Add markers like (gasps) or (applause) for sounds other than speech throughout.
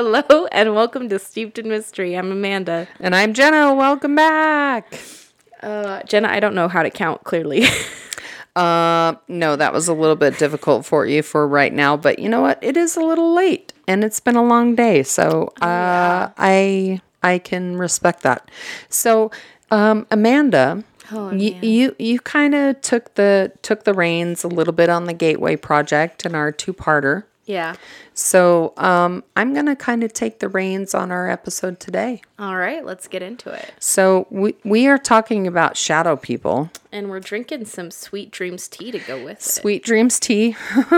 Hello and welcome to Steeped in Mystery. I'm Amanda. And I'm Jenna. Welcome back. Uh, Jenna, I don't know how to count clearly. (laughs) Uh, no, that was a little bit difficult for you for right now, but you know what? It is a little late and it's been a long day, so uh, I I can respect that. So, um, Amanda, Oh, you you, you kind of took the took the reins a little bit on the Gateway project and our two parter. Yeah. So, um, I'm gonna kind of take the reins on our episode today. All right, let's get into it. So we we are talking about shadow people. And we're drinking some Sweet Dreams tea to go with it. Sweet Dreams tea. (laughs)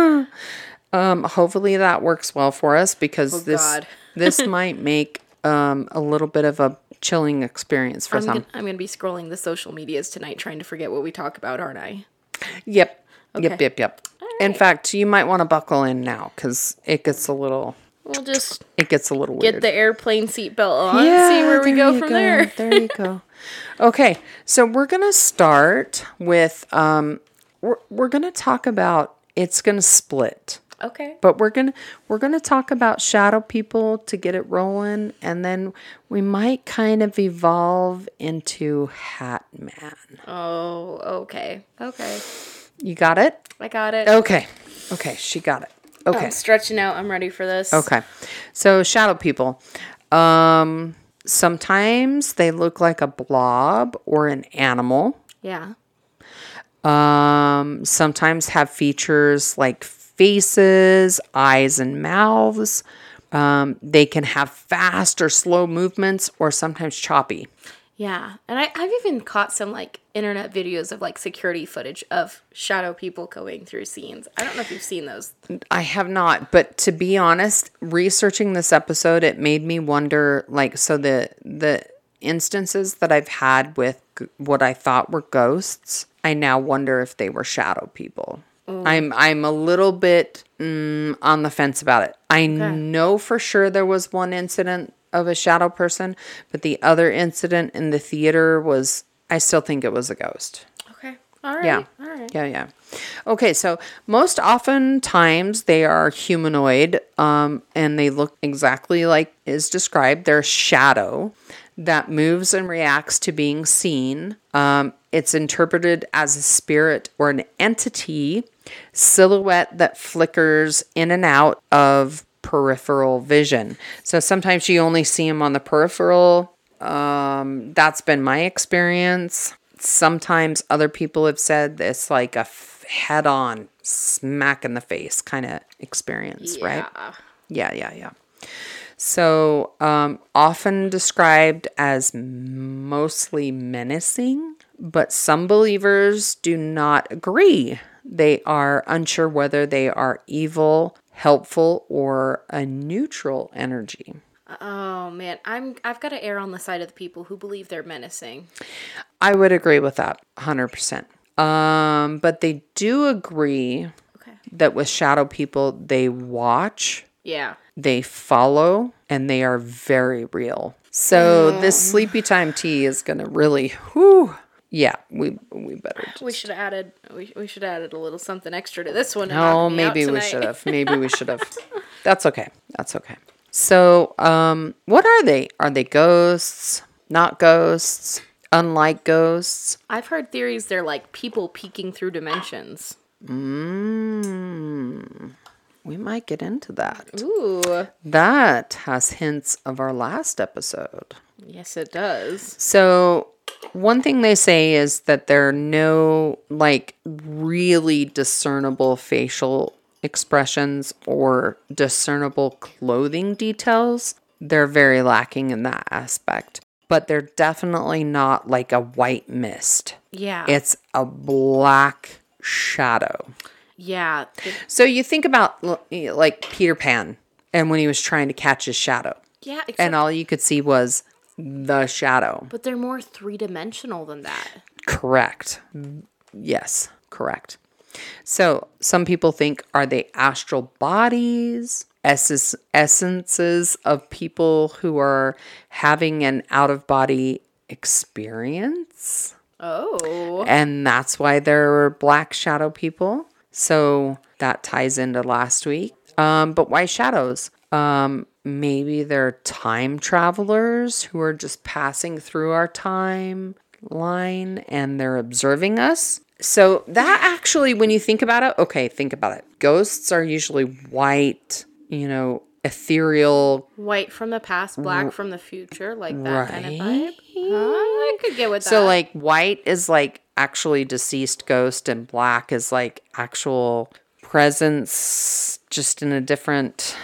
um, hopefully that works well for us because this Oh, God. (laughs) this (laughs) might make um, a little bit of a chilling experience for I'm some. gonna, I'm gonna be scrolling the social medias tonight trying to forget what we talk about, aren't I? Yep. Yep. Yep. Yep. In fact, you might want to buckle in now because it gets a little We'll just it gets a little get weird. the airplane seatbelt on and see where we go from there. There you go. (laughs) Okay, so we're gonna start with um, we're we're gonna talk about it's gonna split. Okay. but we're gonna we're gonna talk about shadow people to get it rolling and then we might kind of evolve into hat man Oh, okay. Okay. You got it I got it. okay okay she got it okay I'm stretching out. I'm ready for this. okay so shadow people um sometimes they look like a blob or an animal Yeah. um, sometimes have features like faces, eyes, and mouths. Um, they can have fast or slow movements or sometimes choppy. Yeah. And I, I've even caught some like internet videos of like security footage of shadow people going through scenes. I don't know if you've seen those. I have not, but to be honest, researching this episode, it made me wonder like, so the, the, instances that I've had with g- what I thought were ghosts, I now wonder if they were shadow people. I'm I'm a little bit mm, on the fence about it. I know for sure there was one incident of a shadow person, but the other incident in the theater was I still think it was a ghost. Okay. All right. Yeah. All right. Yeah, yeah. Okay, so most oftentimes they are humanoid um, and they look exactly like is described. They're shadow that moves and reacts to being seen. Um, it's interpreted as a spirit or an entity silhouette that flickers in and out of peripheral vision. So sometimes you only see them on the peripheral. Um, that's been my experience sometimes other people have said it's like a f- head-on smack in the face kind of experience right Yeah. yeah yeah yeah so um, often described as mostly menacing but some believers do not agree they are unsure whether they are evil helpful or a neutral energy Oh man, I'm I've got to err on the side of the people who believe they're menacing. I would agree with that 100%. Um, but they do agree Okay. that with shadow people, they watch, Yeah. they follow, and they are very real. So this sleepy time tea is going to really, whew, yeah, we we better. (sighs) Just, We should have added we, we should added a little something extra to this one. oh, out maybe we should have. (laughs) Maybe we should have. That's okay. That's okay. So, um, what are they? Are they ghosts? Not ghosts? Unlike ghosts? I've heard theories they're like people peeking through dimensions. Mm, we might get into that. Ooh. That has hints of our last episode. Yes, it does. So, one thing they say is that there are no like really discernible facial expressions or discernible clothing details. They're very lacking in that aspect, but they're definitely not like a white mist. Yeah. It's a black shadow. yeah. So you think about like Peter Pan and when he was trying to catch his shadow, yeah. Except, and all you could see was the shadow. but they're more three dimensional than that. Correct. Yes, correct. So some people think are they astral bodies, essence, essences of people who are having an out of body experience? Oh. And that's why there were black shadow people. So that ties into last week. Um, but why shadows? Um, maybe they're time travelers who are just passing through our time line and they're observing us. So that actually, when you think about it, okay, think about it. Ghosts are usually white, you know, ethereal. White from the past, black from the future, like that kind of vibe. Huh, I could get with that. So like white is like actually deceased ghost and black is like actual presence just in a different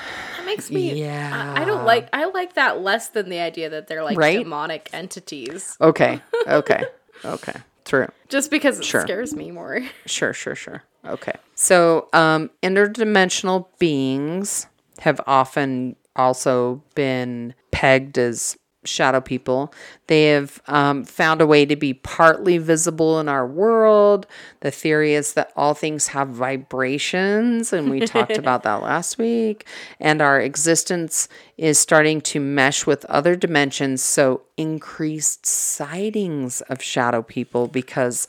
makes me. Yeah. I, I don't like. I like that less than the idea that they're like Right? demonic entities. Okay. (laughs) Okay. okay. True. Just because it Sure. scares me more. Sure, sure, sure. Okay. So, um, interdimensional beings have often also been pegged as shadow people. They have um, found a way to be partly visible in our world. The theory is that all things have vibrations, and we talked (laughs) about that last week. And our existence is starting to mesh with other dimensions. So, increased sightings of shadow people because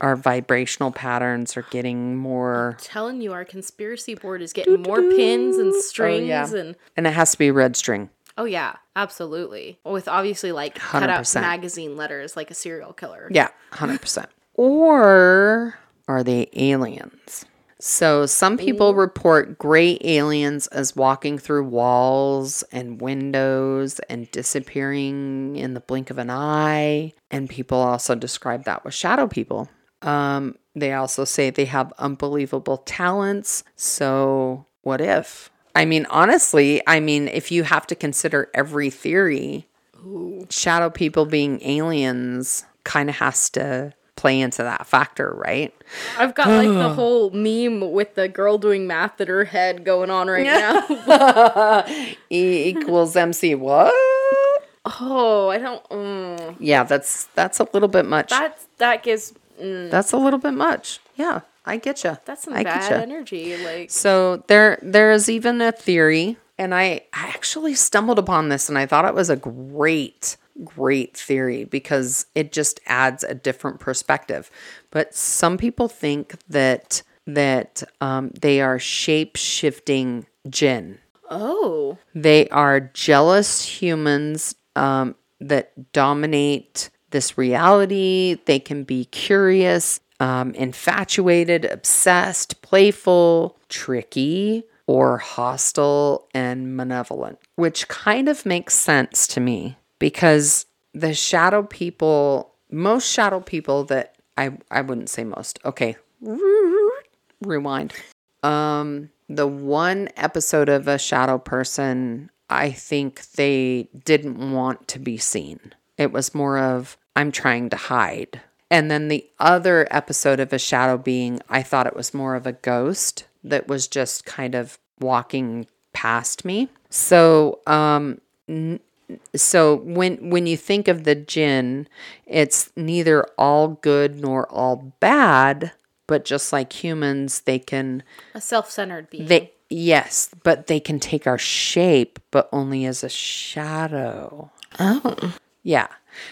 our vibrational patterns are getting more telling you, our conspiracy board is getting more pins and strings yeah. and. and it has to be red string Oh yeah, absolutely. With obviously like cut out magazine letters like a serial killer. yeah 100% (laughs) or are they aliens? So some people report gray aliens as walking through walls and windows and disappearing in the blink of an eye. And people also describe that with shadow people. Um, they also say they have unbelievable talents. So what if i mean honestly i mean if you have to consider every theory shadow people being aliens kind of has to play into that factor, right? I've got like the whole meme with the girl doing math in her head going on right (laughs) now. E equals MC what? Oh, I don't. Mm, Yeah, that's that's a little bit much. that that gives. Mm, that's a little bit much. Yeah, I get you. that's some I bad energy. Like So there there is even a theory, and I, I actually stumbled upon this, and I thought it was a great great theory because it just adds a different perspective. But some people think that that um, they are shape shifting jinn. oh, They are jealous humans um, that dominate this reality. They can be curious, um, infatuated, obsessed, playful, tricky, or hostile and malevolent, which kind of makes sense to me because the shadow people, most shadow people that I, I wouldn't say most. Okay. Rewind. Um, the one episode of a shadow person, I think they didn't want to be seen. It was more of, I'm trying to hide. And then the other episode of a shadow being, I thought it was more of a ghost that was just kind of walking past me. So, um, n- so when when you think of the jinn, it's neither all good nor all bad, but just like humans, they can a self-centered being. they yes, but they can take our shape, but only as a shadow. oh, Yeah.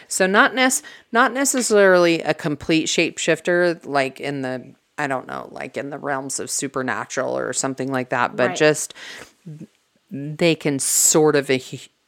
So not nec- not necessarily a complete shapeshifter like in the I don't know, like in the realms of supernatural or something like that, but Right. just they can sort of a,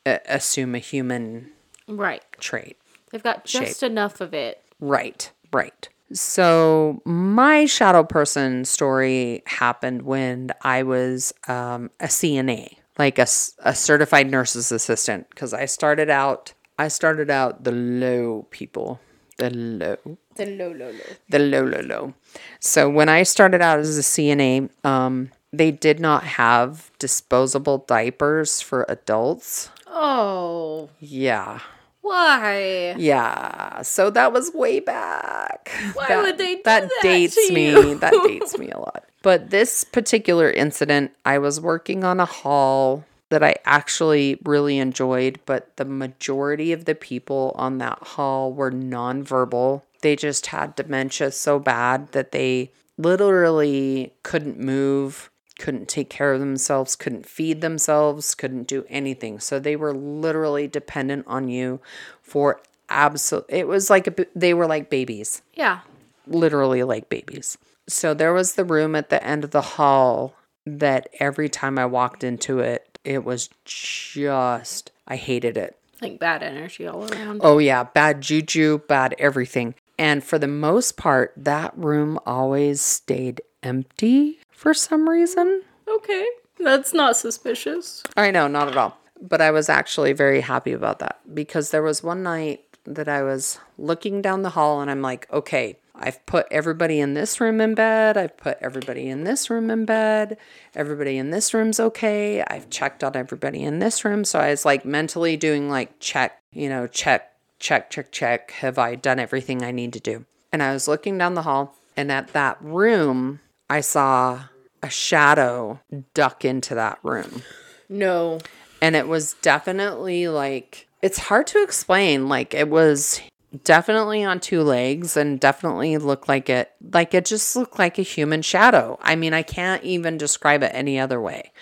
uh, assume a human right. trait. They've got just enough of it. Right, right. So my shadow person story happened when I was um, a CNA, like a, a certified nurse's assistant, because I started out. I started out the low people, the low, The low, low, low. the low, low, low. So when I started out as a CNA, um, they did not have disposable diapers for adults. Oh, Yeah. why? Yeah, so that was way back. Why That- would they do that that dates me. That dates me a lot. But this particular incident, I was working on a hall that I actually really enjoyed, but the majority of the people on that hall were nonverbal. They just had dementia so bad that they literally couldn't move, couldn't take care of themselves, couldn't feed themselves, couldn't do anything. So they were literally dependent on you for absolute it was like a, they were like babies Yeah. literally like babies. So there was the room at the end of the hall that every time I walked into it, it was just, I hated it. Like bad energy all around. Oh, yeah, bad juju, bad everything. And for the most part, that room always stayed empty for some reason. Okay. That's not suspicious. I know, not at all. But I was actually very happy about that because there was one night that I was looking down the hall and I'm like, okay, I've put everybody in this room in bed. I've put everybody in this room in bed. Everybody in this room's okay. I've checked on everybody in this room. So I was like mentally doing like check, you know, check, check, check, check. Have I done everything I need to do? And I was looking down the hall and at that room, I saw a shadow duck into that room. No. And it was definitely like, it's hard to explain. Like, it was definitely on two legs and definitely looked like it, like it just looked like a human shadow. I mean, I can't even describe it any other way.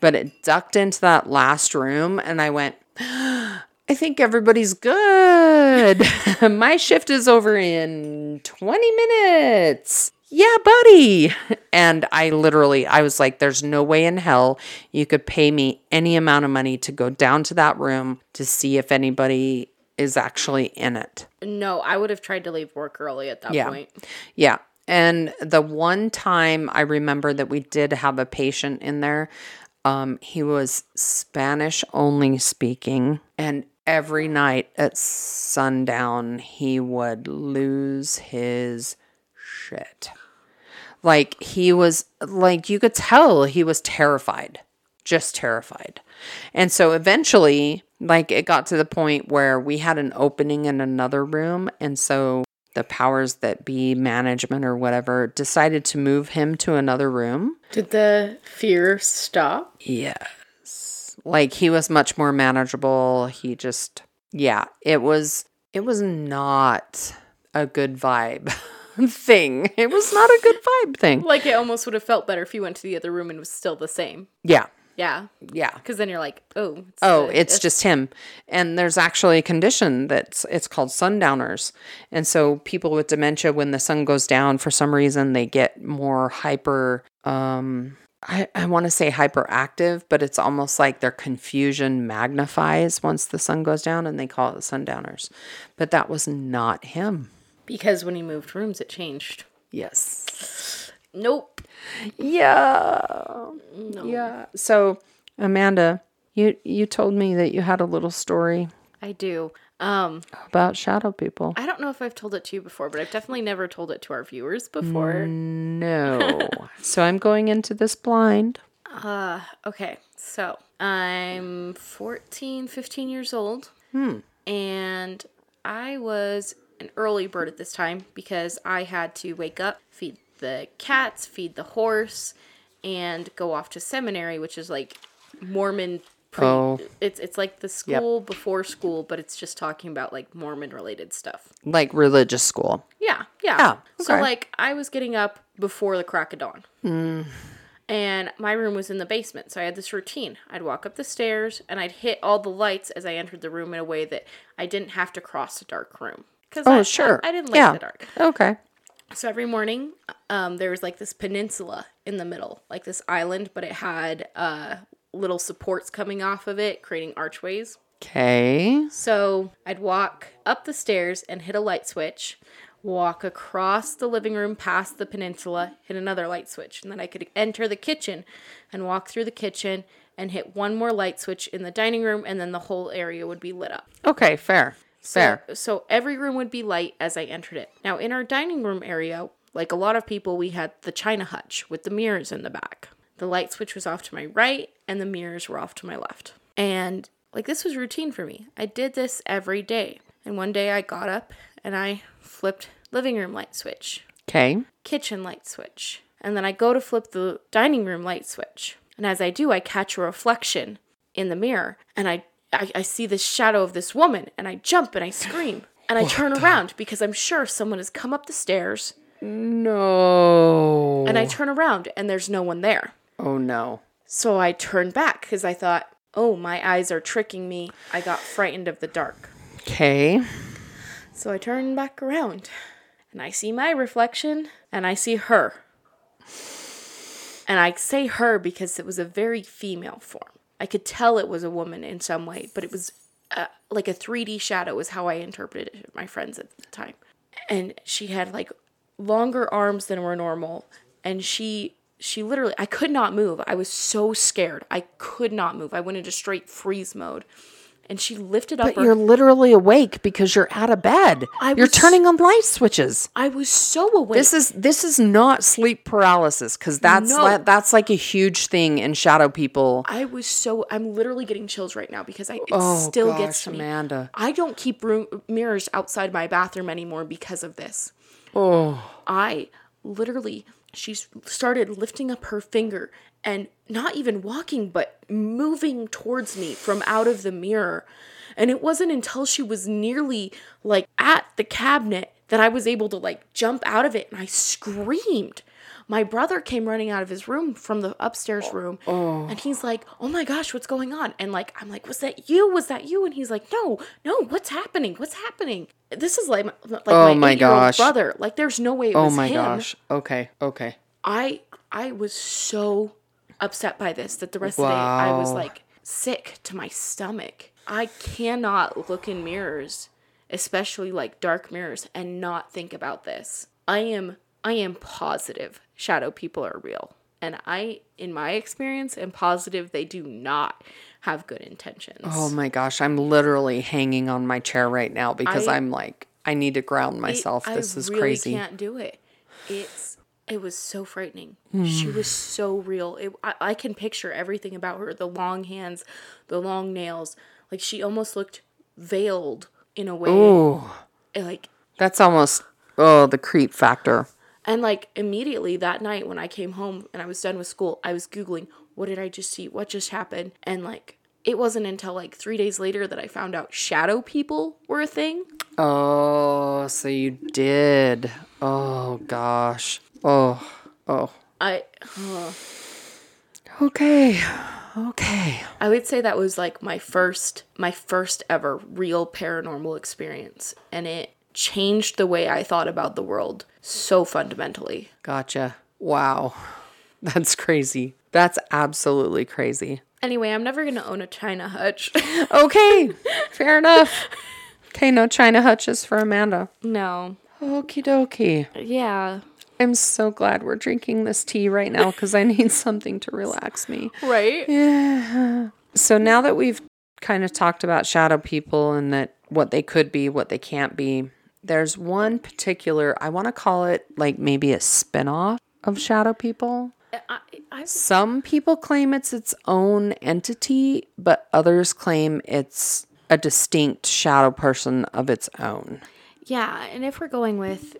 But it ducked into that last room and I went, (gasps) I think everybody's good. (laughs) My shift is over in 20 minutes yeah, buddy. And I literally, I was like, there's no way in hell you could pay me any amount of money to go down to that room to see if anybody is actually in it. No, I would have tried to leave work early at that Yeah. point. Yeah. And the one time I remember that we did have a patient in there, um, he was Spanish only speaking. And every night at sundown, he would lose his shit. Like he was, like you could tell he was terrified, just terrified. And so eventually, like it got to the point where we had an opening in another room. And so the powers that be management or whatever decided to move him to another room. Did the fear stop? Yes. Like he was much more manageable. He just yeah, it was it was not a good vibe (laughs) thing. It was not a good vibe thing. Like it almost would have felt better if you went to the other room and was still the same. Yeah. Yeah. Yeah. Because then you're like, oh. It's Oh, the- it's just him. And there's actually a condition that's it's called sundowners. And so people with dementia when the sun goes down for some reason they get more hyper um I, I want to say hyperactive, but it's almost like their confusion magnifies once the sun goes down and they call it the sundowners. But that was not him. Because when he moved rooms, it changed. Yes. Nope. Yeah. Yeah. So Amanda, you you told me that you had a little story I do. Um, about shadow people. I don't know if I've told it to you before, but I've definitely never told it to our viewers before. No. (laughs) so I'm going into this blind. Uh, okay. So I'm 14, 15 years old. And I was an early bird at this time because I had to wake up, feed the cats, feed the horse, and go off to seminary, which is like Mormon. Pre- Oh. It's it's like the school before school, but it's just talking about like Mormon related stuff. Like religious school. Yeah, yeah. Yeah, So like I was getting up before the crack of dawn. Hmm. And my room was in the basement, so I had this routine. I'd walk up the stairs and I'd hit all the lights as I entered the room in a way that I didn't have to cross a dark room. Because Oh, I, sure. I, I didn't like Yeah. the dark. Okay. So every morning, um, there was like this peninsula in the middle, like this island, but it had uh, little supports coming off of it, creating archways. Okay. So I'd walk up the stairs and hit a light switch, walk across the living room past the peninsula, hit another light switch, and then I could enter the kitchen and walk through the kitchen and hit one more light switch in the dining room, and then the whole area would be lit up. Okay. Fair. Fair. So, so every room would be light as I entered it. Now, in our dining room area, like a lot of people, we had the china hutch with the mirrors in the back. The light switch was off to my right, and the mirrors were off to my left. And like this was routine for me. I did this every day. And one day I got up and I flipped living room light switch, Okay. kitchen light switch, and then I go to flip the dining room light switch. And as I do, I catch a reflection in the mirror, and I I, I see the shadow of this woman, and I jump and I scream. And I turn around because I'm sure someone has come up the stairs. No. And I turn around and there's no one there. oh no. So I turn back because I thought, oh, my eyes are tricking me. I got frightened of the dark. Okay. So I turn back around and I see my reflection and I see her. And I say her because it was a very female form. I could tell it was a woman in some way, but it was uh, like a 3D shadow, is how I interpreted it. My friends at the time, and she had like longer arms than were normal, and she she literally I could not move. I was so scared. I could not move. I went into straight freeze mode. And she lifted up But her you're literally awake because you're out of bed. I you're was- turning on light switches. I was so awake. This is this is not sleep paralysis because that's No. li- that's like a huge thing in shadow people. I was so I'm literally getting chills right now because I it Oh, still gosh, gets to me. Amanda. I don't keep room mirrors outside my bathroom anymore because of this. Oh, I literally she started lifting up her finger and not even walking but moving towards me from out of the mirror. And it wasn't until she was nearly like at the cabinet that I was able to like jump out of it and I screamed. My brother came running out of his room from the upstairs room oh. and he's like, "Oh my gosh, what's going on?" And like I'm like, "Was that you? Was that you?" And he's like, "No, no, what's happening? What's happening?" This is like my, like Oh my, my gosh. brother. Like there's no way it oh was my him. gosh. Okay, okay. I I was so upset by this that the rest of the day I was like sick to my stomach. I cannot look in mirrors, especially like dark mirrors, and not think about this. I am I am positive shadow people are real. And I, in my experience, am positive they do not have good intentions. Oh my gosh, I'm literally hanging on my chair right now because I- I, am like I need to ground It- myself. this I is really crazy. can't do it. It's it was so frightening. Hmm. She was so real. It, I, I can picture everything about her: the long hands, the long nails. Like she almost looked veiled in a way. Ooh, And, Like that's almost oh the creep factor. and like immediately that night when I came home and I was done with school, I was googling what did I just see? What just happened? And like it wasn't until like three days later that I found out shadow people were a thing. Oh, so you did. Oh gosh. Oh, oh. I Okay. Okay. I would say that was like my first my first ever real paranormal experience and it changed the way I thought about the world so fundamentally. Gotcha. Wow. (laughs) That's crazy. That's absolutely crazy. Anyway, I'm never going to own a china hutch. (laughs) Okay. Fair enough. Okay, no China hutches for Amanda. no. Okie dokie. Yeah. I'm so glad we're drinking this tea right now because I need (laughs) something to relax me. Right? Yeah. So now that we've kind of talked about shadow people and that what they could be, what they can't be, there's one particular, I want to call it like maybe a spin-off of shadow people. I, I, Some people claim it's its own entity, but others claim it's a distinct shadow person of its own. yeah, and if we're going with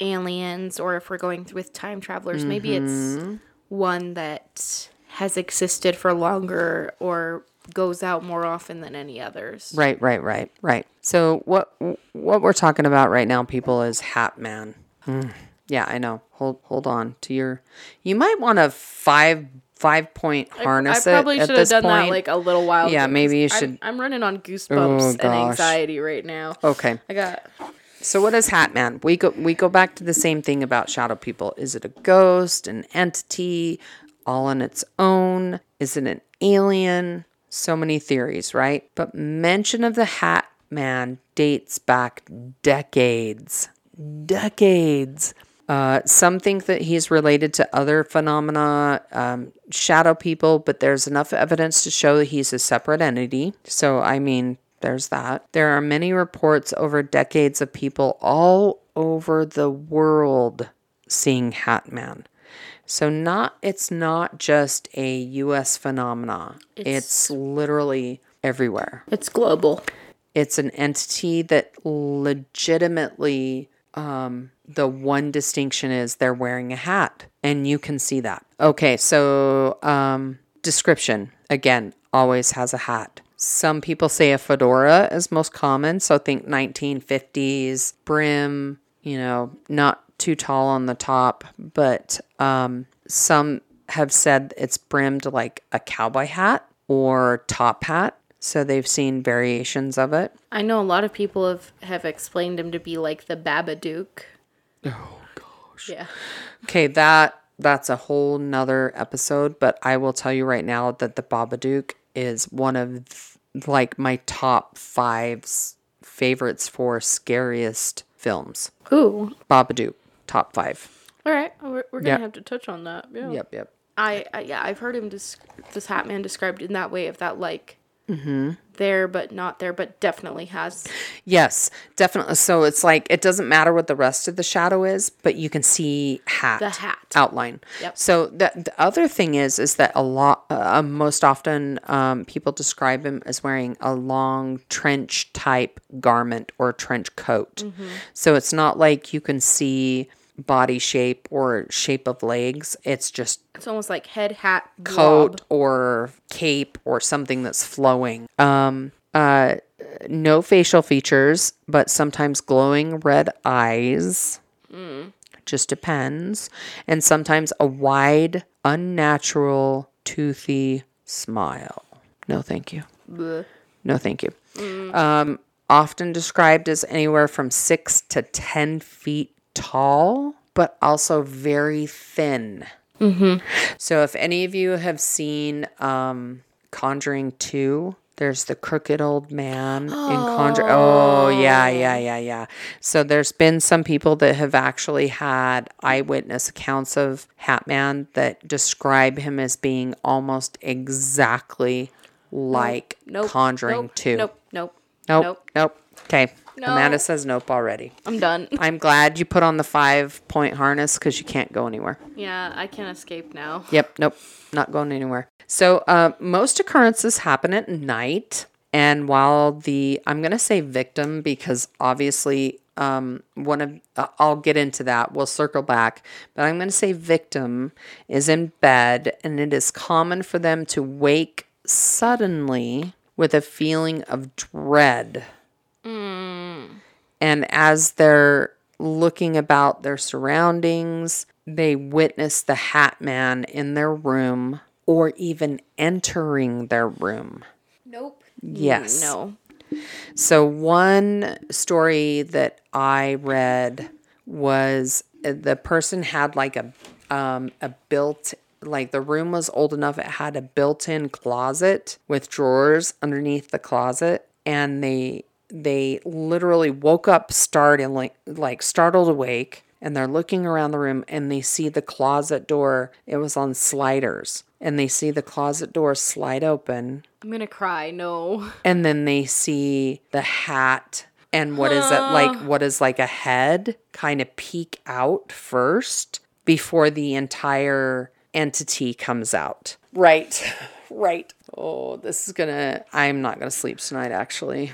aliens or if we're going with time travelers, maybe it's one that has existed for longer or goes out more often than any others. Right, right, right, right. So what what we're talking about right now, people, is Hat Man. Mm. Yeah, I know. Hold hold on to your. You might want to five five point harness I probably it at should have done point. that like a little while ago. Yeah, ago, maybe you should- I'm, I'm running on goosebumps Oh, and anxiety right now. okay. I got So what is Hat Man? We go we go back to the same thing about shadow people. Is it a ghost, an entity, all on its own? Is it an alien? So many theories, right? But mention of the Hat Man dates back decades. Decades. Uh, some think that he's related to other phenomena, um, shadow people, but there's enough evidence to show that he's a separate entity. So, I mean, there's that. There are many reports over decades of people all over the world seeing Hat Man. So not it's not just a US phenomena. It's, literally everywhere. it's global. It's an entity that legitimately um the one distinction is they're wearing a hat and you can see that. Okay, so um description again always has a hat. Some people say a fedora is most common, so think 1950s brim, you know, not too tall on the top, but um some have said it's brimmed like a cowboy hat or top hat. So they've seen variations of it. I know a lot of people have have explained him to be like the Babadook. Oh gosh. Yeah. Okay, that that's a whole nother episode, but I will tell you right now that the Babadook is one of th- like my top five favorites for scariest films. Ooh. Babadook, top five. All right. We're, we're gonna Yep. have to touch on that. Yeah. Yep, yep. I, I yeah, I've heard him dis- this Hat Man described in that way of that like Mm-hmm. there but not there, but definitely has. Yes, definitely. So it's like it doesn't matter what the rest of the shadow is, but you can see hat, The hat. outline. Yep. So the the other thing is is that a lot uh, most often um, people describe him as wearing a long trench type garment or trench coat. Mm-hmm. So it's not like you can see body shape or shape of legs. It's just It's almost like head hat coat blob. or cape or something that's flowing. Um, uh, no facial features, but sometimes glowing red eyes. Just depends. And sometimes a wide, unnatural, toothy smile. No, thank you. Bleh. No, thank you. Um, often described as anywhere from six to 10 feet tall, but also very thin. So, if any of you have seen um, Conjuring 2, there's the crooked old man in Conjuring. Oh, yeah, yeah, yeah, yeah. So, there's been some people that have actually had eyewitness accounts of Hat Man that describe him as being almost exactly like Nope. Conjuring nope, 2. Nope. Nope. Nope. Nope. Nope. Okay. No. Amanda says nope already. I'm done. (laughs) I'm glad you put on the five point harness because you can't go anywhere. yeah, I can't escape now. Yep. Nope. Not going anywhere. So, uh, most occurrences happen at night. And while the, I'm going to say victim because obviously, um, one of, uh, I'll get into that. We'll circle back. But I'm going to say victim is in bed and it is common for them to wake suddenly with a feeling of dread. And as they're looking about their surroundings, they witness the Hat Man in their room or even entering their room. Nope. Yes. No. So, one story that I read was uh, the person had like a um, a built like the room was old enough it had a built-in closet with drawers underneath the closet and they they literally woke up startled like like startled awake and they're looking around the room and they see the closet door it was on sliders and they see the closet door slide open I'm gonna cry. No. and then they see the hat and what is it like what is like a head kind of peek out first before the entire entity comes out right right oh this is gonna i'm not gonna sleep tonight actually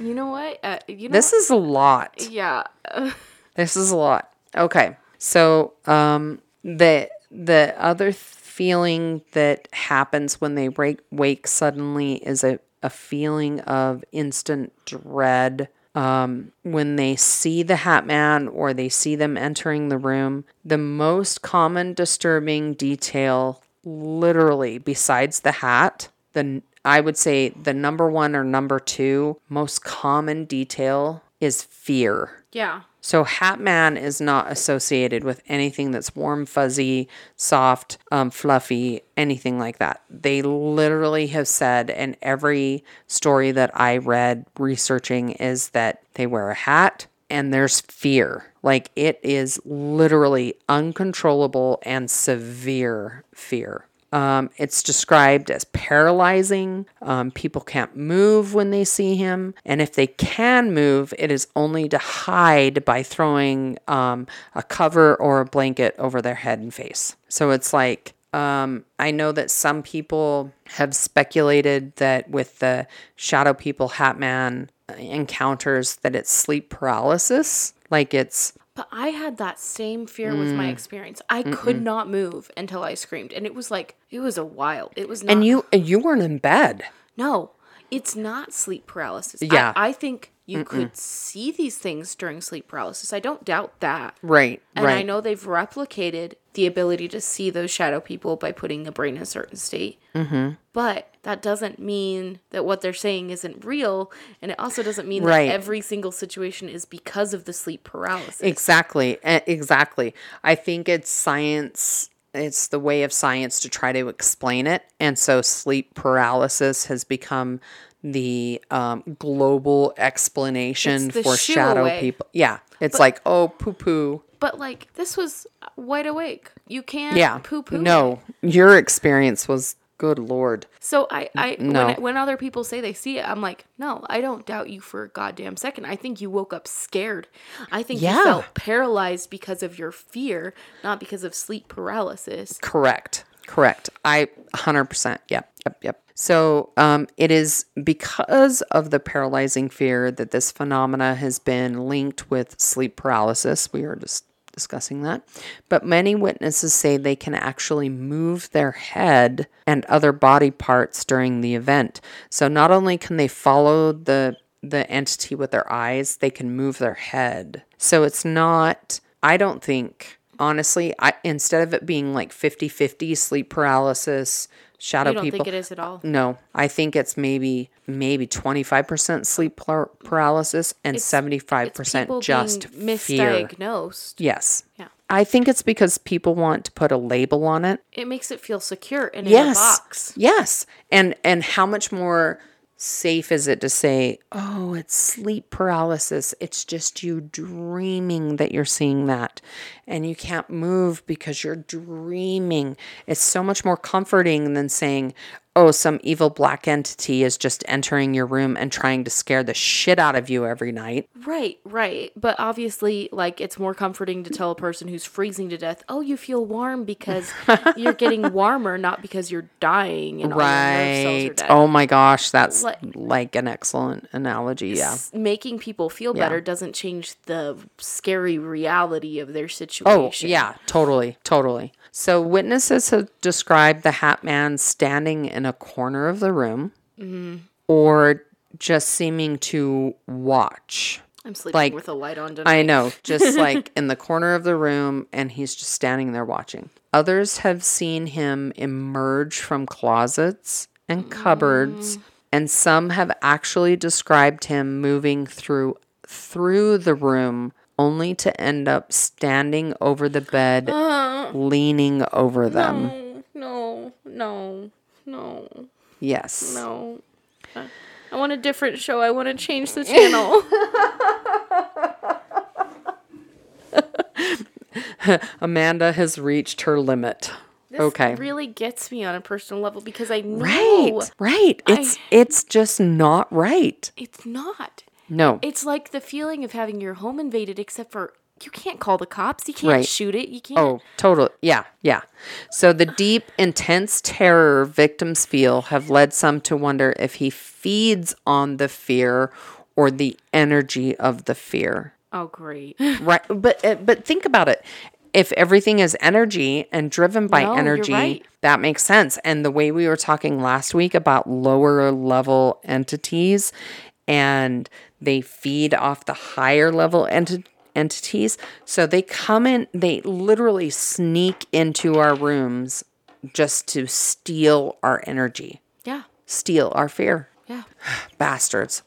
You know what? Uh, you know. this is a lot yeah. (laughs) This is a lot. Okay. So, um, the the other feeling that happens when they wake, wake suddenly is a, a feeling of instant dread. Um, when they see the Hat Man or they see them entering the room, the most common disturbing detail, literally, besides the hat, the I would say the number one or number two most common detail is fear. yeah. So Hat Man is not associated with anything that's warm, fuzzy, soft, um, fluffy, anything like that. They literally have said in every story that I read researching is that they wear a hat and there's fear. Like it is literally uncontrollable and severe fear. Um, it's described as paralyzing. Um, people can't move when they see him. And if they can move, it is only to hide by throwing um, a cover or a blanket over their head and face. So it's like, um, I know that some people have speculated that with the Shadow People Hat Man encounters, that it's sleep paralysis. Like it's But I had that same fear with Mm. my experience. I could not move until I screamed, and it was like it was a wild. It was not. and you you weren't in bed. no, it's not sleep paralysis. Yeah. I, I think you could see these things during sleep paralysis. I don't doubt that. Right. And right. I know they've replicated the ability to see those shadow people by putting the brain in a certain state. Mm-hmm. But that doesn't mean that what they're saying isn't real. And it also doesn't mean Right. that every single situation is because of the sleep paralysis. Exactly. Exactly. I think it's science it's the way of science to try to explain it. And so sleep paralysis has become the um, global explanation the for shadow away. people. Yeah. It's like, oh, poo poo. But like this was wide awake. You can't Yeah. poo poo. No, your experience was good lord. So I, I No. when, when other people say they see it, I'm like, no, I don't doubt you for a goddamn second. I think you woke up scared. I think Yeah. you felt paralyzed because of your fear, not because of sleep paralysis. Correct. Correct. I 100%. Yep. Yep. Yep. So um, it is because of the paralyzing fear that this phenomena has been linked with sleep paralysis. We are just discussing that. But many witnesses say they can actually move their head and other body parts during the event. So not only can they follow the the entity with their eyes, they can move their head. So it's not I don't think honestly, I instead of it being like 50-50 sleep paralysis, shadow You don't people think it is at all. no, I think it's maybe maybe 25% sleep par- paralysis and It's 75% people just being fear. misdiagnosed. Yes. Yeah. I think it's because people want to put a label on it. It makes it feel secure and in Yes. a box. Yes. And and how much more safe is it to say, "Oh, it's sleep paralysis. It's just you dreaming that you're seeing that." And you can't move because you're dreaming. It's so much more comforting than saying, "Oh, some evil black entity is just entering your room and trying to scare the shit out of you every night." Right, right. But obviously, like, it's more comforting to tell a person who's freezing to death, oh, you feel warm because (laughs) you're getting warmer, not because you're dying and all your cells are Right. Oh my gosh, that's Like- like an excellent analogy. Yeah. Making people feel Yeah. better doesn't change the scary reality of their Oh, Oh, situation. yeah, totally, totally. So witnesses have described the Hat Man standing in a corner of the room mm-hmm. or just seeming to watch. I'm sleeping like, with a light on tonight. I know, just (laughs) like in the corner of the room and he's just standing there watching. Others have seen him emerge from closets and mm. cupboards, and some have actually described him moving through through the room only to end up standing over the bed, uh, leaning over them. No, no, no, Yes. no. I- I want a different show. I want to change the channel. (laughs) Amanda has reached her limit. This okay. really gets me on a personal level because I know Right. Right. It's it's just not right. it's not. No. It's like the feeling of having your home invaded, except for you can't call the cops. You can't Right. shoot it. You can't. Oh, totally. Yeah, yeah. So the deep, intense terror victims feel have led some to wonder if he feeds on the fear or the energy of the fear. Oh, great. (laughs) Right. But uh, but think about it. If everything is energy and driven by No, energy, right. that makes sense. And the way we were talking last week about lower level entities and they feed off the higher level enti- entities. So they come in, they literally sneak into our rooms just to steal our energy, Yeah. steal our fear. Yeah. (sighs) Bastards.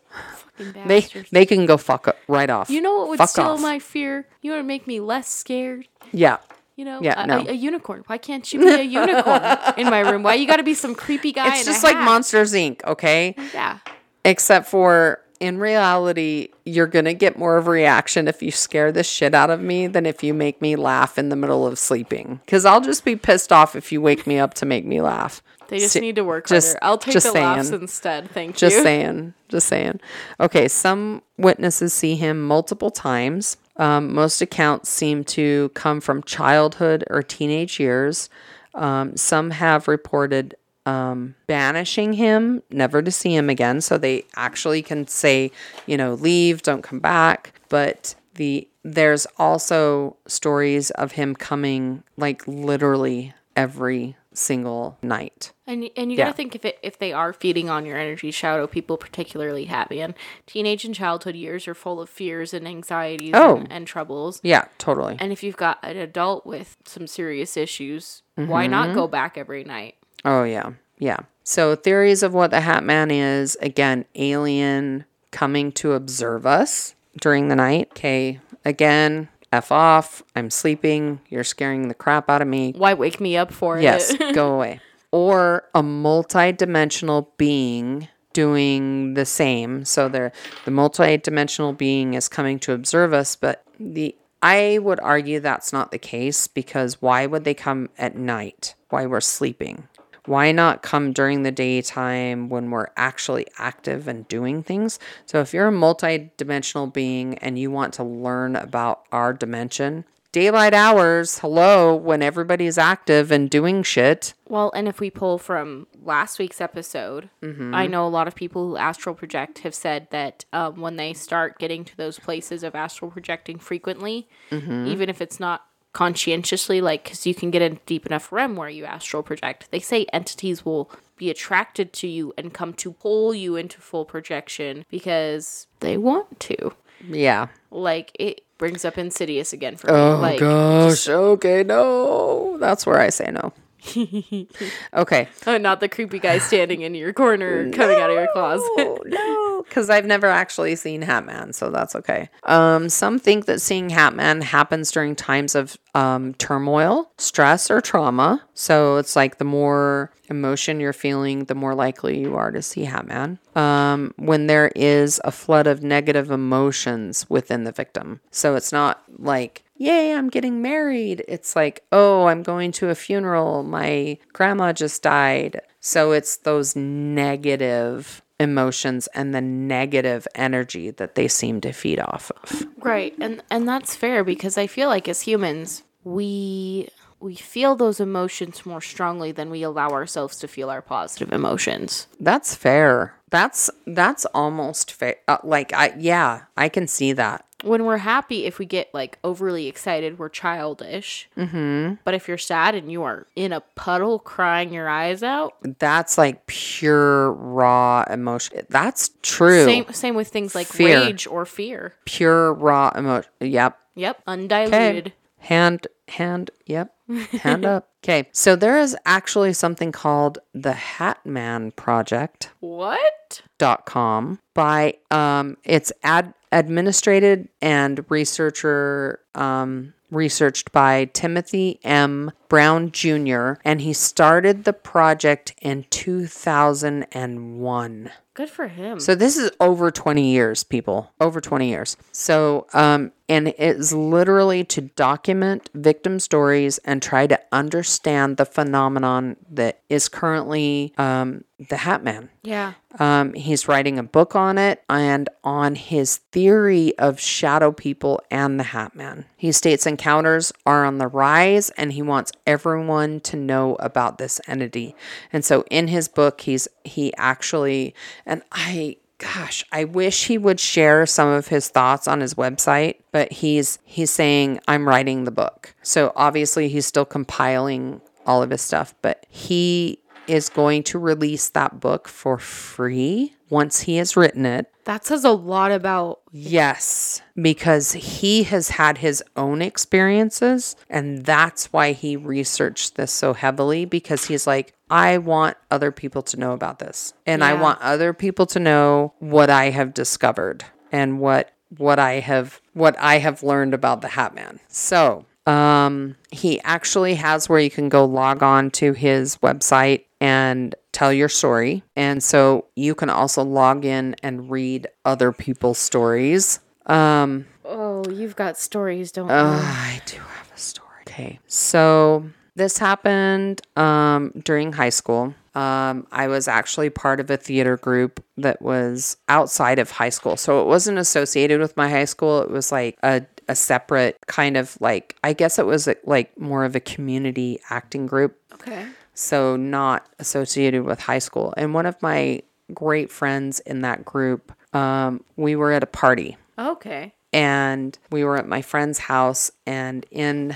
Fucking They they can go fuck right off. you know what would Fuck steal off. my fear? You want to make me less scared? Yeah. You know, Yeah, a, no. a, a unicorn. Why can't you be a (laughs) unicorn in my room? Why you got to be some creepy guy? It's just like hat? Monsters Inc., okay? Yeah. Except for in reality, you're going to get more of a reaction if you scare the shit out of me than if you make me laugh in the middle of sleeping. Because I'll just be pissed off if you wake me up to make me laugh. They just need to work just- harder. I'll take the laughs instead. Thank Just you. Just saying. Just saying. Okay, some witnesses see him multiple times. Um, most accounts seem to come from childhood or teenage years. Um, some have reported um, banishing him, never to see him again. So they actually can say, you know, leave, don't come back. But the there's also stories of him coming like literally every single night. And and you Yeah. gotta think if it if they are feeding on your energy, shadow people particularly happy. And teenage and childhood years are full of fears and anxieties Oh. and, and troubles. Yeah, totally. And if you've got an adult with some serious issues, why Mm-hmm. not go back every night? Oh yeah, yeah. So theories of what the Hat Man is again, alien coming to observe us during the night. Okay, again, F off. I'm sleeping. You're scaring the crap out of me. Why wake me up for Yes, it? (laughs) go away. Or a multi-dimensional being doing the same. So the the multi-dimensional being is coming to observe us, but the I would argue that's not the case because why would they come at night while we're sleeping? Why not come during the daytime when we're actually active and doing things? So if you're a multi-dimensional being and you want to learn about our dimension, daylight hours, hello, when everybody's active and doing shit. Well, and if we pull from last week's episode, Mm-hmm. I know a lot of people who astral project have said that um, when they start getting to those places of astral projecting frequently, Mm-hmm. even if it's not conscientiously, like, because you can get in deep enough REM where you astral project, they say entities will be attracted to you and come to pull you into full projection because they want to. Yeah. Like, it brings up Insidious again for me. Oh like, gosh. okay, no. That's where I say no. (laughs) okay. Oh, not the creepy guy standing in your corner coming out of your closet. Oh, no, because (laughs) I've never actually seen Hatman, so that's okay. Um, some think that seeing Hatman happens during times of um, turmoil, stress, or trauma. So it's like the more emotion you're feeling, the more likely you are to see Hatman. Um, when there is a flood of negative emotions within the victim. So it's not like yay, I'm getting married. It's like, oh, I'm going to a funeral. My grandma just died. So it's those negative emotions and the negative energy that they seem to feed off of. Right. And and that's fair because I feel like as humans, we we feel those emotions more strongly than we allow ourselves to feel our positive emotions. That's fair. That's that's almost fair. Uh, like I yeah, I can see that. When we're happy, if we get like overly excited, we're childish. Mm-hmm. But if you're sad and you are in a puddle crying your eyes out, That's like pure raw emotion. That's true. same same with things like Fear. rage or fear. Pure raw emotion. Yep. Yep, undiluted. Hand, hand, yep, hand up. (laughs) Okay, so there is actually something called the Hatman Project What? dot com by um it's ad administrated and researcher um researched by Timothy M. Brown Jr. and he started the project in 2001. Good for him. So this is over 20 years, people. Over 20 years. So, um, and it's literally to document victim stories and try to understand the phenomenon that is currently um, the Hat Man. yeah. Um, he's writing a book on it and on his theory of shadow people and the Hat Man. He states encounters are on the rise and he wants everyone to know about this entity. And so in his book, he's he actually and I gosh, I wish he would share some of his thoughts on his website, but he's he's saying I'm writing the book. So obviously he's still compiling all of his stuff, but he is going to release that book for free once he has written it. That says a lot about Yes, because he has had his own experiences, and that's why he researched this so heavily because he's like, I want other people to know about this, and I want other people to know what I have discovered and what what I have what I have learned about the Hat Man. So, um, he actually has where you can go log on to his website and tell your story. And so you can also log in and read other people's stories. Um, Oh, you've got stories, don't you? I do have a story. Okay. So this happened um, during high school. Um, I was actually part of a theater group that was outside of high school. So it wasn't associated with my high school. It was like a, a separate kind of like, I guess it was like more of a community acting group Okay. so not associated with high school. And one of my great friends in that group, um, we were at a party Okay. and we were at my friend's house and in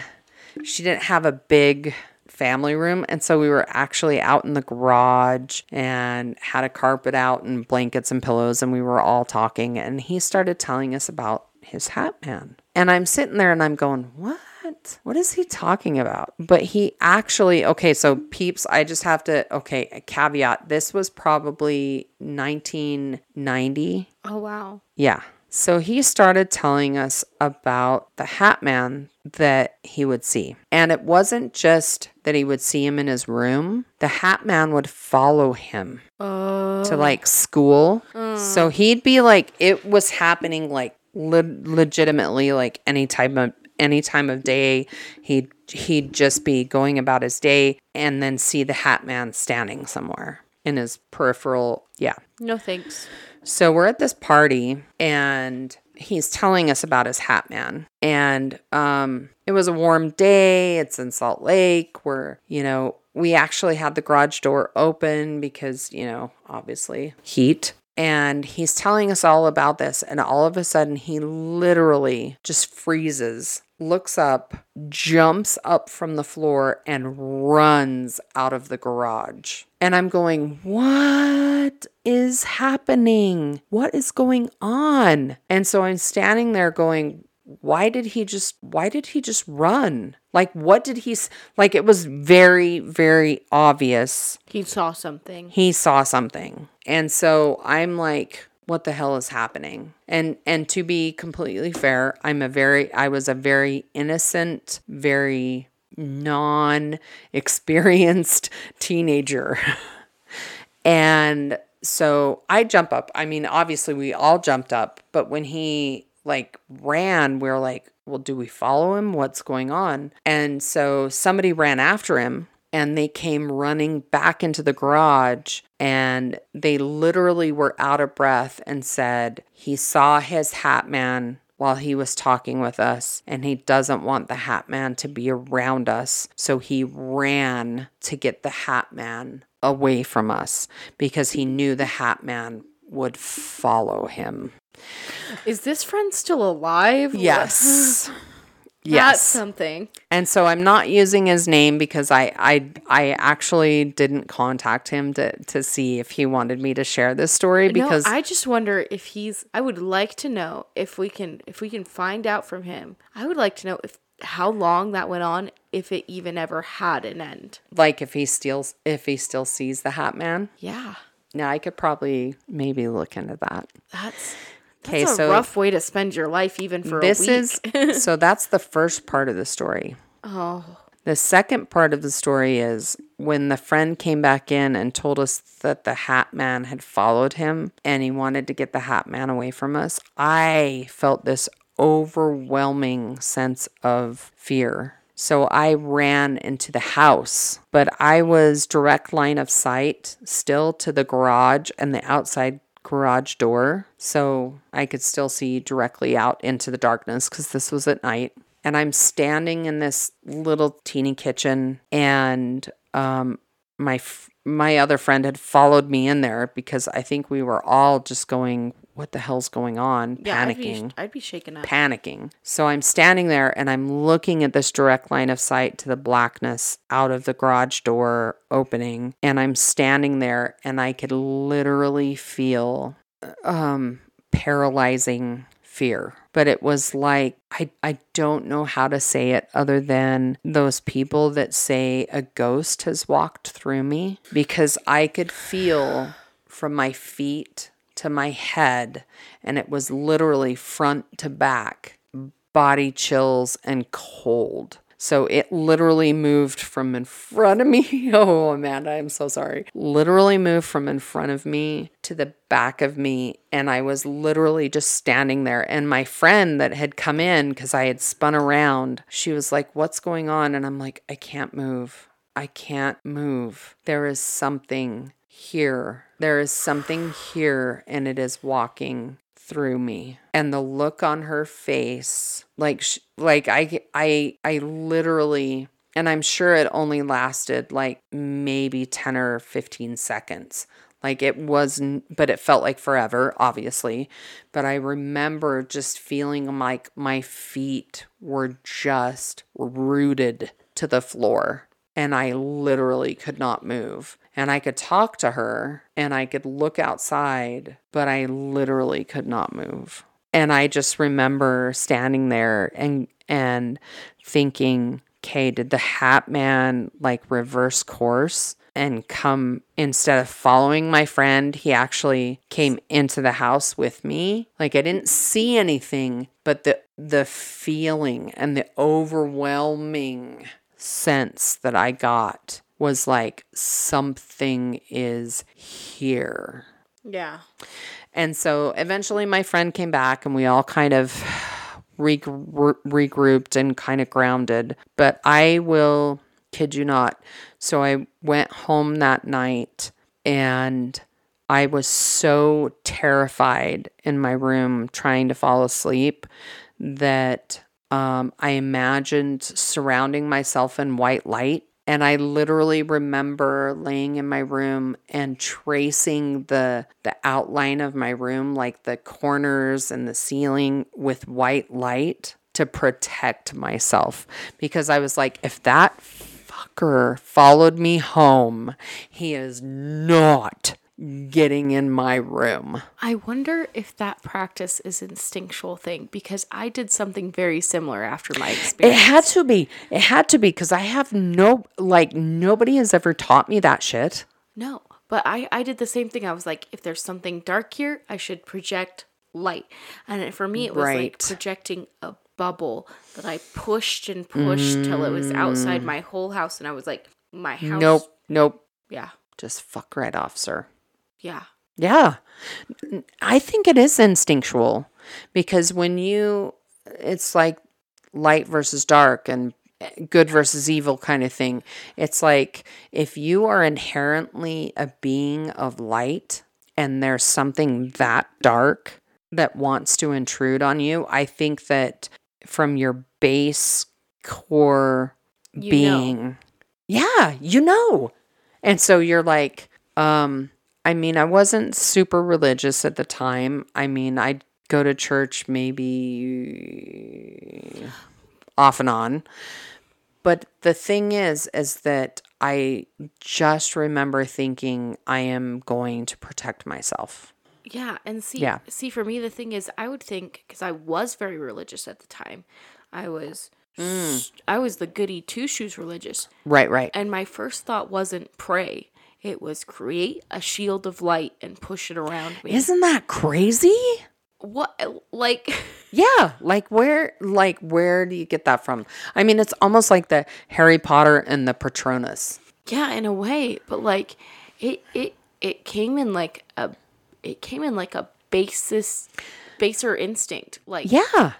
she didn't have a big family room and so we were actually out in the garage and had a carpet out and blankets and pillows and we were all talking and he started telling us about his hat man and i'm sitting there and i'm going what what is he talking about but he actually okay so peeps i just have to okay a caveat this was probably 1990 Oh wow. yeah. So he started telling us about the Hat Man that he would see. And it wasn't just that he would see him in his room, the Hat Man would follow him Uh, to like school. So he'd be like, it was happening like le- legitimately, like any time of any time of day. He'd he'd just be going about his day and then see the Hat Man standing somewhere in his peripheral. Yeah. no thanks. So we're at this party and he's telling us about his hat man. And um it was a warm day. It's in Salt Lake where, you know, we actually had the garage door open because, you know, obviously heat. And he's telling us all about this and all of a sudden he literally just freezes, looks up, jumps up from the floor and runs out of the garage. And I'm going, "What is happening? What is going on?" And so I'm standing there going, why did he just why did he just run? Like what did he s- like it was very very obvious He saw something. he saw something. And so I'm like what the hell is happening? And and to be completely fair, I'm a very I was a very innocent, very non-experienced (laughs) teenager. and so I jump up. I mean, obviously we all jumped up, but when he like ran, we are like, well, do we follow him? What's going on? And so somebody ran after him and they came running back into the garage and they literally were out of breath and said he saw his hat man while he was talking with us and he doesn't want the hat man to be around us. So he ran to get the hat man away from us because he knew the hat man would follow him. Is this friend still alive? yes (laughs) That's yes something. and so I'm not using his name because I I I actually didn't contact him to to see if he wanted me to share this story because no, I just wonder if he's. I would like to know if we can if we can find out from him. I would like to know if how long that went on, if it even ever had an end. like if he steals if he still sees the Hat Man. Yeah, Now I could probably maybe look into that. that's Okay, that's a so rough way to spend your life, even for this a week. is (laughs) so that's the first part of the story. oh, The second part of the story is when the friend came back in and told us that the Hat Man had followed him and he wanted to get the Hat Man away from us. I felt this overwhelming sense of fear. So I ran into the house, but I was direct line of sight still to the garage and the outside garage door. So I could still see directly out into the darkness because this was at night and I'm standing in this little teeny kitchen, and um, my f- my other friend had followed me in there because I think we were all just going, "What the hell's going on?" yeah, I'd panicking. be, I'd be shaken up. Panicking. So I'm standing there and I'm looking at this direct line of sight to the blackness out of the garage door opening. And I'm standing there and I could literally feel um, paralyzing fear. But it was like, I, I don't know how to say it other than those people that say a ghost has walked through me because I could feel from my feet to my head, and it was literally front to back, body chills and cold. So it literally moved from in front of me. (laughs) Oh, Amanda, I'm so sorry. Literally moved from in front of me to the back of me. And I was literally just standing there. And my friend that had come in because I had spun around, she was like, What's going on? And I'm like, I can't move. I can't move. There is something here. There is something here, and it is walking through me. And the look on her face, like, sh- like I, I, I literally, and I'm sure it only lasted like maybe 10 or 15 seconds. Like it wasn't, but it felt like forever, obviously. But I remember just feeling like my feet were just rooted to the floor and I literally could not move. And I could talk to her and I could look outside, but I literally could not move. And I just remember standing there and and thinking, okay, did the hat man like reverse course and come instead of following my friend, he actually came into the house with me. Like I didn't see anything, but the the feeling and the overwhelming sense that I got was like something is here. Yeah. And so eventually my friend came back and we all kind of regr- regrouped and kind of grounded. But I will kid you not. So I went home that night and I was so terrified in my room trying to fall asleep that um, I imagined surrounding myself in white light and I literally remember laying in my room and tracing the the outline of my room like the corners and the ceiling with white light to protect myself. Because I was like if that fucker followed me home he is not getting in my room. I wonder if that practice is instinctual thing because I did something very similar after my experience. It had to be. It had to be because I have no like nobody has ever taught me that shit. No, but I I did the same thing. I was like, if there's something dark here, I should project light. And for me, it was like projecting a bubble that I pushed and pushed till it was outside mm. my whole house, and I was like, my house. Nope, nope. Yeah, Just fuck right off, sir. Yeah, Yeah. I think it is instinctual because when you, it's like light versus dark and good versus evil kind of thing. It's like if you are inherently a being of light and there's something that dark that wants to intrude on you, I think that from your base core You know. being, yeah, you know. And so you're like, um, I mean, I wasn't super religious at the time. I mean, I'd go to church maybe off and on. But the thing is, is that I just remember thinking I am going to protect myself. yeah. And see, Yeah. see, for me, the thing is, I would think because I was very religious at the time, I was. Mm. I was the goody two shoes religious. Right, right. And my first thought wasn't pray. It was create a shield of light and push it around me. Isn't that crazy? what like (laughs) Yeah, like where like where do you get that from? I mean, it's almost like the Harry Potter and the Patronus. yeah, in a way, but like it it it came in like a it came in like a basis baser instinct. Like Yeah,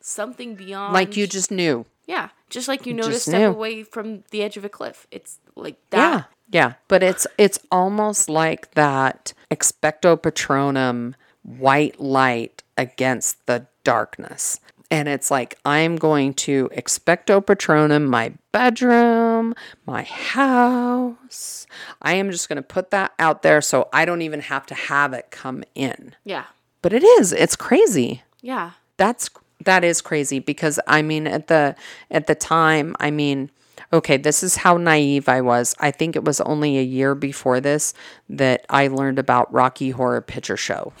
something beyond like you just knew. Yeah. Just like you know to step knew. away from the edge of a cliff. It's like Yeah, that. Yeah. But it's it's almost like that expecto patronum white light against the darkness. And it's like I'm going to expecto patronum my bedroom, my house. I am just going to put that out there so I don't even have to have it come in. Yeah. But it is. It's crazy. Yeah. That's that is crazy because I mean at the at the time, I mean, okay, this is how naive I was. I think it was only a year before this that I learned about Rocky Horror Picture Show.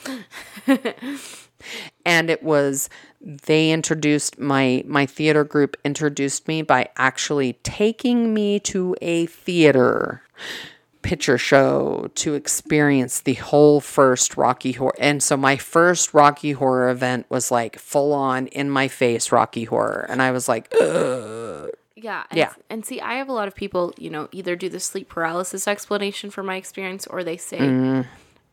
(laughs) and it was they introduced my my theater group introduced me by actually taking me to a theater picture show to experience the whole first Rocky Horror. And so my first Rocky Horror event was like full on in my face Rocky Horror. And I was like, Ugh. Yeah. And, Yeah. And see, I have a lot of people, you know, either do the sleep paralysis explanation for my experience or they say, mm-hmm.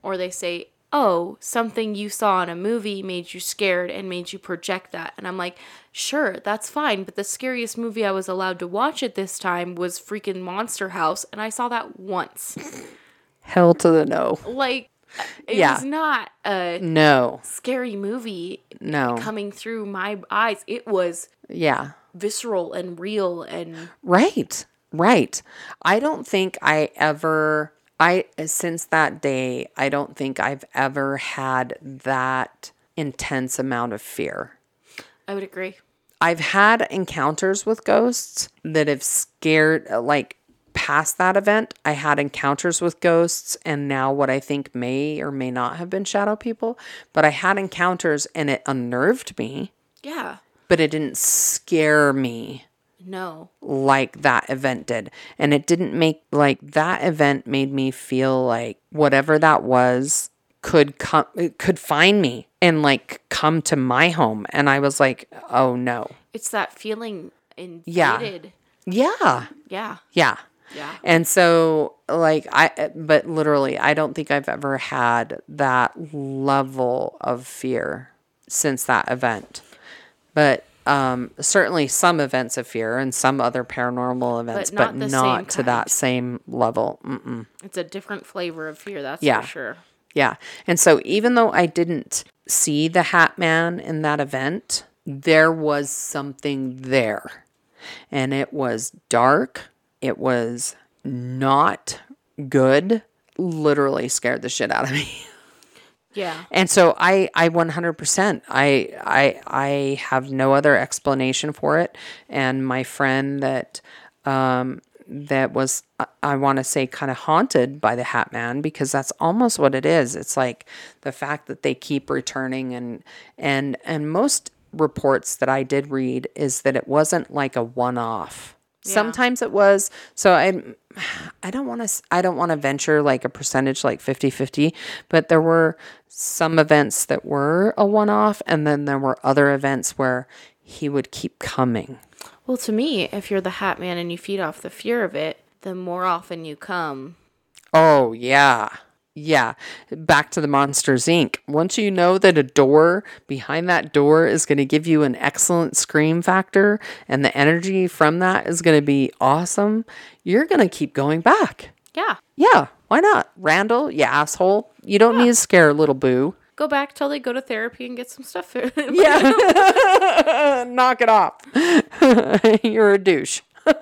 or they say, oh, something you saw in a movie made you scared and made you project that. And I'm like, sure, that's fine. But the scariest movie I was allowed to watch at this time was freaking Monster House. And I saw that once. (laughs) hell to the no. like, it Yeah. was not a No, scary movie no. coming through my eyes. It was Yeah. Visceral and real and Right. Right. I don't think I ever I since that day, I don't think I've ever had that intense amount of fear. I would agree. I've had encounters with ghosts that have scared, like past that event. I had encounters with ghosts, and now what I think may or may not have been shadow people, but I had encounters and it unnerved me, Yeah. But it didn't scare me No. like that event did. And it didn't make like that event made me feel like whatever that was could come could find me and like come to my home and I was like, "Oh no." It's that feeling Yeah. Yeah. Yeah. Yeah. Yeah. And so like I but literally I don't think I've ever had that level of fear since that event. But um, certainly some events of fear and some other paranormal events, but, not not, the same to that same level. Mm-mm. It's a different flavor of fear, that's Yeah. for sure. Yeah. And so even though I didn't see the Hat Man in that event, there was something there. And it was dark. It was not good. Literally scared the shit out of me. (laughs) Yeah. And so I I 100% I I I have no other explanation for it and my friend that um that was I- want to say kind of haunted by the Hat Man because that's almost what it is. It's like the fact that they keep returning and and and most reports that I did read is that it wasn't like a one-off. Sometimes it was. So I I don't want to I don't want to venture like a percentage like 50-50, but there were some events that were a one-off and then there were other events where he would keep coming. Well, to me, if you're the Hat Man and you feed off the fear of it, the more often you come. Oh, yeah. Yeah. Back to the Monsters Inc. Once you know that a door behind that door is going to give you an excellent scream factor and the energy from that is going to be awesome, you're going to keep going back. Yeah. Yeah. Why not? Randall, you asshole. You don't need to scare little boo. Go back till they go to therapy and get some stuff. Yeah. (laughs) Knock it off. (laughs) You're a douche. (laughs)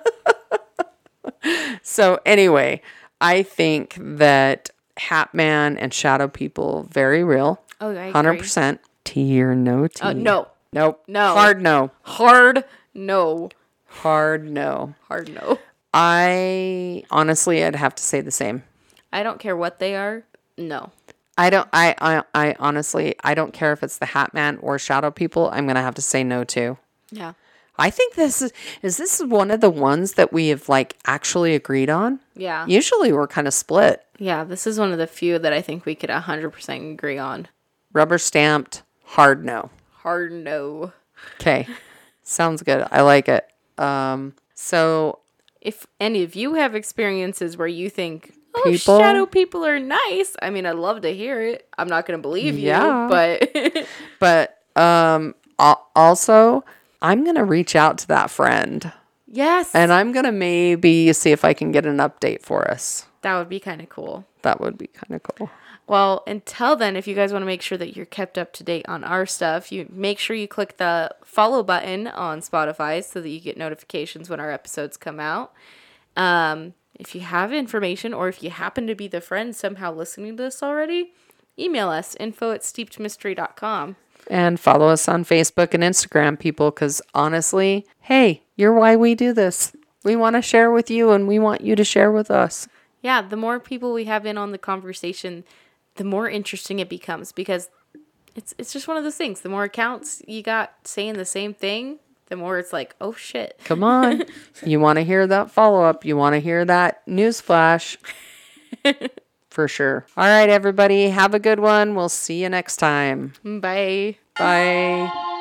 so, anyway, I think that Hat Man and Shadow People very real. Oh, I agree. 100% tea or no tea. Uh, no. Nope. No. Hard no. Hard no. Hard no. Hard no. I honestly, I'd have to say the same. I don't care what they are. No. I don't. I, I. I honestly. I don't care if it's the Hat Man or Shadow People. I'm gonna have to say no to. Yeah. I think this is is this one of the ones that we have like actually agreed on. Yeah. Usually we're kind of split. Yeah. This is one of the few that I think we could 100% agree on. Rubber stamped. Hard no. Hard no. Okay. Sounds good. I like it. Um. So If any of you have experiences where you think, oh, People? shadow people are nice, I mean, I'd love to hear it. I'm not going to believe Yeah. you, but (laughs) But um al- also I'm going to reach out to that friend yes, and I'm going to maybe see if I can get an update for us. that would be kind of cool. That would be kind of cool. Well, until then, if you guys want to make sure that you're kept up to date on our stuff, you make sure you click the follow button on Spotify so that you get notifications when our episodes come out. Um, if you have information or if you happen to be the friend somehow listening to this already, email us info at steepedmystery.com. And follow us on Facebook and Instagram, people, because honestly, hey, you're why we do this. We want to share with you and we want you to share with us. Yeah, the more people we have in on the conversation, the more interesting it becomes because it's it's just one of those things. The more accounts you got saying the same thing, the more it's like, oh shit. Come on. (laughs) you want to hear that follow up? You want to hear that news flash? (laughs) For sure. All right, everybody. Have a good one. We'll see you next time. Bye. Bye.